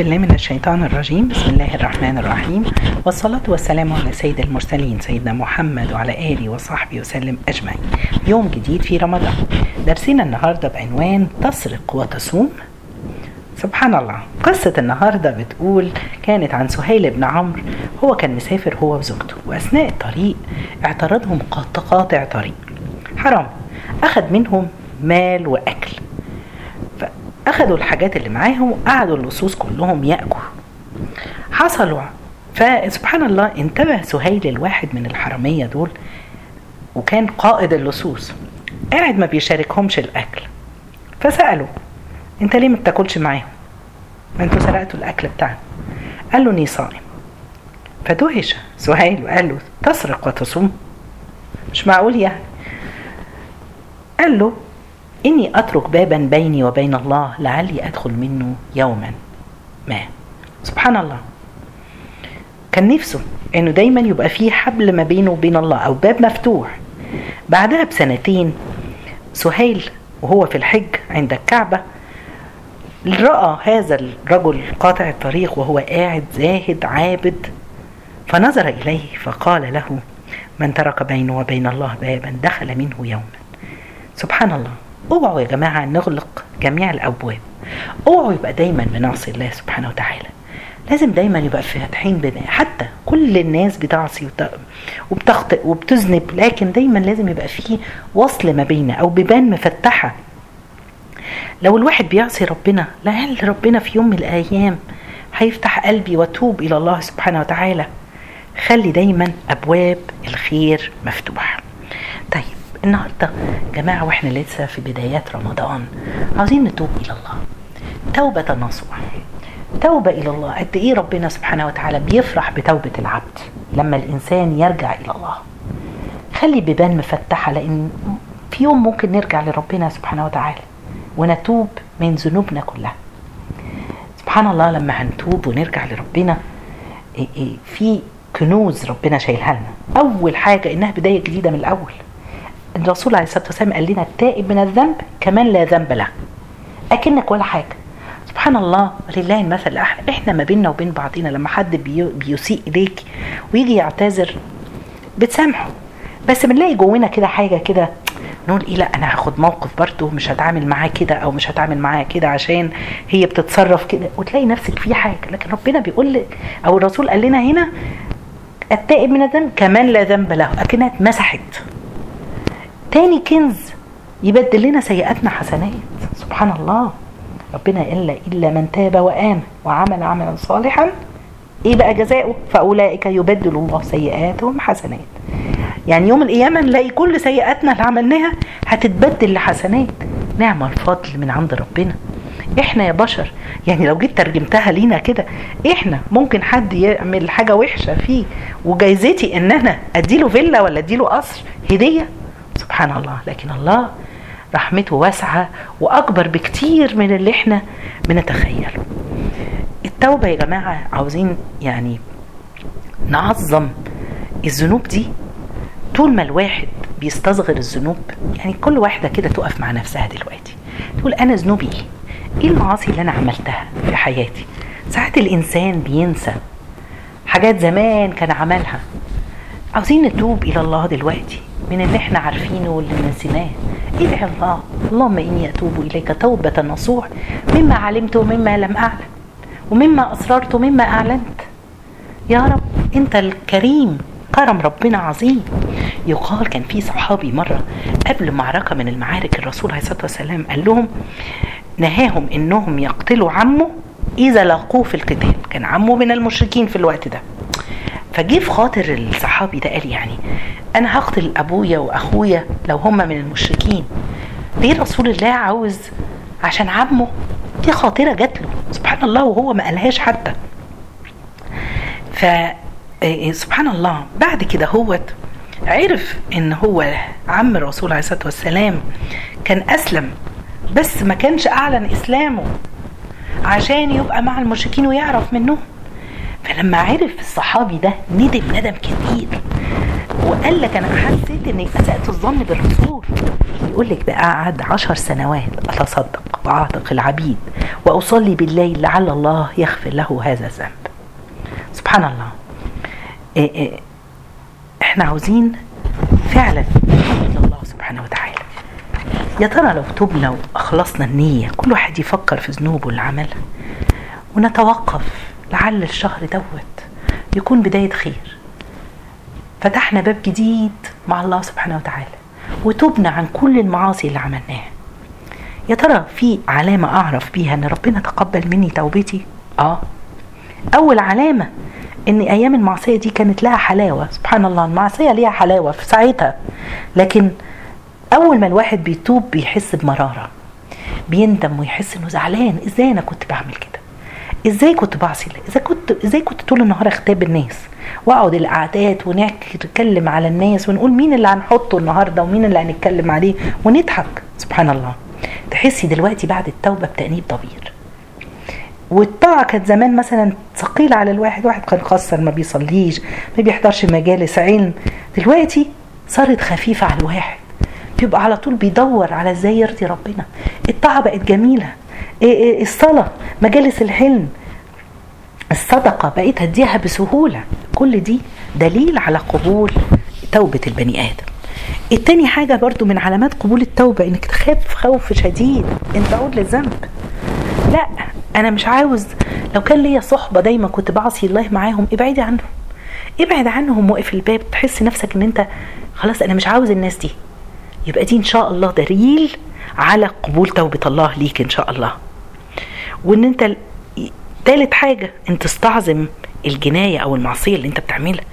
بالله من الشيطان الرجيم. بسم الله الرحمن الرحيم. والصلاة والسلام على سيد المرسلين سيدنا محمد وعلى آله وصحبه وسلم أجمعين. يوم جديد في رمضان. درسنا النهاردة بعنوان تسرق وتصوم. سبحان الله قصة النهاردة بتقول كانت عن سهيل بن عمرو. هو كان مسافر هو وزوجته. وأثناء الطريق اعترضهم قاطع طريق. حرام. أخذ منهم مال وأكل. أخدوا الحاجات اللي معاهم وقعدوا اللصوص كلهم ياكلوا. حصلوا. فسبحان الله انتبه سهيل الواحد من الحرامية دول وكان قائد اللصوص. قاعد ما بيشاركهمش الأكل. فسالوا أنت ليه ما بتاكلش معاهم؟ ما أنتوا سرقتوا الأكل بتاعنا. قال له اني صائم. فدهش سهيل وقال له تسرق وتصوم؟ مش معقول يعني. قال له إني أترك بابا بيني وبين الله لعلي أدخل منه يوما. ما. سبحان الله. كان نفسه إنه دايما يبقى فيه حبل ما بينه وبين الله أو باب مفتوح. بعدها بسنتين سهيل وهو في الحج عند الكعبة رأى هذا الرجل قاطع الطريق وهو قاعد زاهد عابد فنظر إليه فقال له من ترك بينه وبين الله بابا دخل منه يوما. سبحان الله. أوعوا يا جماعة نغلق جميع الأبواب. أوعوا يبقى دايما بنعصي الله سبحانه وتعالى. لازم دايما يبقى فاتحين بنا حتى كل الناس بتعصي وبتخطئ وبتذنب لكن دايما لازم يبقى فيه وصل ما بيننا أو بيبان مفتحة. لو الواحد بيعصي ربنا لعل ربنا في يوم من الأيام هيفتح قلبي وأتوب إلى الله سبحانه وتعالى. خلي دايما أبواب الخير مفتوحة. النهارده. جماعة وإحنا لسه في بدايات رمضان. عاوزين نتوب إلى الله. توبة نصوح توبة إلى الله. قد إيه ربنا سبحانه وتعالى بيفرح بتوبة العبد لما الإنسان يرجع إلى الله. خلي بيبان مفتحة لأن في يوم ممكن نرجع لربنا سبحانه وتعالى ونتوب من ذنوبنا كلها. سبحان الله لما هنتوب ونرجع لربنا في كنوز ربنا شايلها لنا. أول حاجة إنها بداية جديدة من الأول. الرسول عليه الصلاة والسلام قال لنا التائب من الذنب كمان لا ذنب له. أكنك ولا حاجة. سبحان الله ولله المثل. الاعلى إحنا ما بيننا وبين بعضينا لما حد بيسيء إليك ويجي يعتذر بتسامحه. بس بنلاقي جوانا كده حاجة كده نقول إيه لا أنا هاخد موقف برضه مش هتعامل معاه كده أو مش هتعامل معاه كده عشان هي بتتصرف كده. وتلاقي نفسك في حاجة. لكن ربنا بيقول لك أو الرسول قال لنا هنا التائب من الذنب كمان لا ذنب له. اكنها اتمسحت. تاني كنز يبدل لنا سيئاتنا حسنات. سبحان الله. ربنا إلا إلا من تاب وآمن وعمل عملا صالحا إيه بقى جزاؤه؟ فأولئك يبدل الله سيئاتهم حسنات. يعني يوم القيامة نلاقي كل سيئاتنا اللي عملناها هتتبدل لحسنات. نعم الفضل من عند ربنا. إحنا يا بشر يعني لو جيت ترجمتها لينا كده إحنا ممكن حد يعمل حاجة وحشة فيه وجايزتي إن أنا أديله فيلا ولا أديله قصر هدية؟ سبحان الله. لكن الله رحمته واسعة وأكبر بكتير من اللي إحنا بنتخيله التوبة يا جماعة عاوزين يعني نعظم الذنوب دي. طول ما الواحد بيستصغر الذنوب يعني كل واحدة كده تقف مع نفسها دلوقتي. تقول أنا ذنوبي إيه؟ إيه المعاصي اللي أنا عملتها في حياتي؟ ساعات الإنسان بينسى حاجات زمان كان عملها. عاوزين نتوب إلى الله دلوقتي. من اللي إحنا عارفينه واللي نسيناه ادعي الله اللهم إني أتوب إليك توبة نصوح مما علمت ومما لم أعلم ومما اسررت ومما أعلنت. يا رب أنت الكريم كرم ربنا عظيم. يقال كان في صحابي مرة قبل معركة من المعارك الرسول عليه الصلاة والسلام قال لهم نهاهم إنهم يقتلوا عمه إذا لقوه في القتال. كان عمه من المشركين في الوقت ده. فجه في خاطر الصحابي ده قال يعني أنا هقتل أبويا وأخويا لو هم من المشركين. ليه رسول الله عاوز عشان عمه؟ دي خاطرة جات له. سبحان الله وهو ما قالهاش حتى. ف سبحان الله بعد كده هوت عرف إن هو عم الرسول عليه الصلاة والسلام كان أسلم بس ما كانش أعلن إسلامه عشان يبقى مع المشركين ويعرف منهم. فلما عرف الصحابي ده ندم ندم كتير. وقال لك أنا حسيت إني اسأت الظن بالرسول يقول لك بقى قعد عشر سنوات أتصدق وأعتق العبيد وأصلي بالليل لعل الله يغفر له هذا الذنب. سبحان الله. إيه إيه إحنا عاوزين فعلا الله سبحانه وتعالى. يا ترى لو تبنا واخلصنا النية كل واحد يفكر في ذنوبه اللي عملها ونتوقف لعل الشهر دوت يكون بداية خير. فتحنا باب جديد مع الله سبحانه وتعالى وتبنا عن كل المعاصي اللي عملناها. يا ترى في علامة أعرف بيها إن ربنا تقبل مني توبتي؟ آه. أول علامة إن أيام المعصية دي كانت لها حلاوة. سبحان الله المعصية ليها حلاوة في ساعتها. لكن أول ما الواحد بيتوب بيحس بمرارة بيندم ويحس إنه زعلان إزاي أنا كنت بعمل كده؟ إزاي كنت بعصي؟ الله اذا كنت إزاي كنت طول النهار اغتاب الناس؟ وأقعد القعدات ونتكلم على الناس ونقول مين اللي هنحطه النهارده ومين اللي هنتكلم عليه ونضحك. سبحان الله. تحسي دلوقتي بعد التوبة بتأنيب ضمير. والطاعة كانت زمان مثلا ثقيلة على الواحد واحد كان قصر ما بيصليش ما بيحضرش مجالس علم. دلوقتي صارت خفيفة على الواحد. بيبقى على طول بيدور على إزاي يرضي ربنا. الطاعة بقت جميلة. الصلاة مجالس الحلم. الصدقة بقيت هديها بسهولة. كل دي دليل على قبول توبة البني آدم. التاني حاجة برضو من علامات قبول التوبة إنك تخاف خوف شديد ان تعود للذنب. لا أنا مش عاوز. لو كان ليا صحبة دايما كنت بعصي الله معاهم ابعدي عنهم. ابعد عنهم وقف الباب تحس نفسك إن أنت خلاص أنا مش عاوز الناس دي. يبقى دي إن شاء الله دليل على قبول توبة الله ليك إن شاء الله. وإن أنت تالت حاجة انت تستعظم الجناية أو المعصية اللي أنت بتعملها.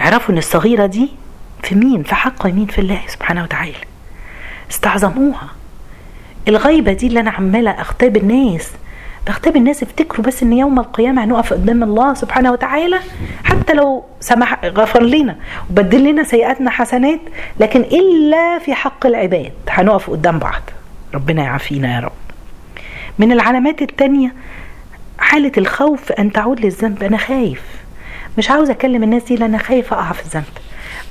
اعرفوا إن الصغيرة دي في مين؟ في حق مين؟ في الله سبحانه وتعالى. استعظموها. الغيبة دي اللي أنا عمالة اغتاب الناس بغتاب الناس افتكروا بس إن يوم القيامة هنقف قدام الله سبحانه وتعالى؟ حتى لو سمح غفر لنا وبدل لنا سيئاتنا حسنات لكن إلا في حق العباد. هنقف قدام بعض. ربنا يعافينا يا رب. من العلامات التانية حالة الخوف أن تعود للذنب. أنا خايف. مش عاوز أكلم الناس دي لأن خايف أقع في الذنب.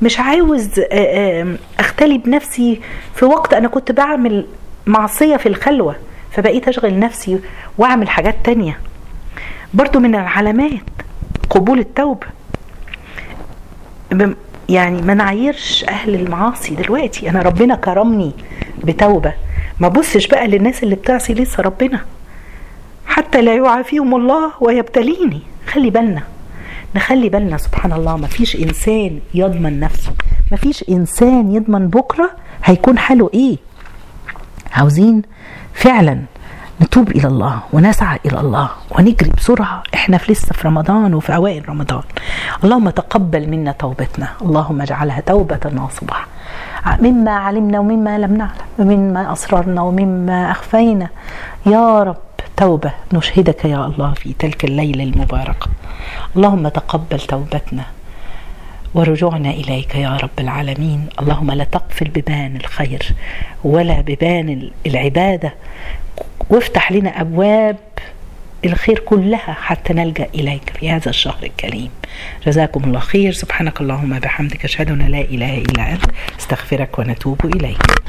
مش عاوز أختلي بنفسي في وقت أنا كنت بعمل معصية في الخلوة فبقيت أشغل نفسي وأعمل حاجات تانية. برضو من العلامات قبول التوبة. يعني ما نعيرش أهل المعاصي دلوقتي. أنا ربنا كرمني بتوبة. ما بصش بقى للناس اللي بتعصي لسه ربنا. حتى لا يعافيهم الله ويبتليني. خلي بالنا. نخلي بالنا سبحان الله. ما فيش إنسان يضمن نفسه. ما فيش إنسان يضمن بكرة هيكون حاله إيه؟ عاوزين فعلا نتوب إلى الله ونسعى إلى الله ونجري بسرعة. إحنا في لسه في رمضان وفي أوائل رمضان. اللهم تقبل منا توبتنا. اللهم اجعلها توبة ناصبة. مما علمنا ومما لم نعلم ومما أسررنا ومما أخفينا. يا رب توبة نشهدك يا الله في تلك الليلة المباركة. اللهم تقبل توبتنا. ورجوعنا إليك يا رب العالمين. اللهم لا تقفل ببان الخير ولا ببان العبادة. وافتح لنا أبواب الخير كلها حتى نلجأ إليك في هذا الشهر الكريم. جزاكم الله خير. سبحانك اللهم بحمدك أشهد أن لا إله إلا أنت. أستغفرك ونتوب إليك.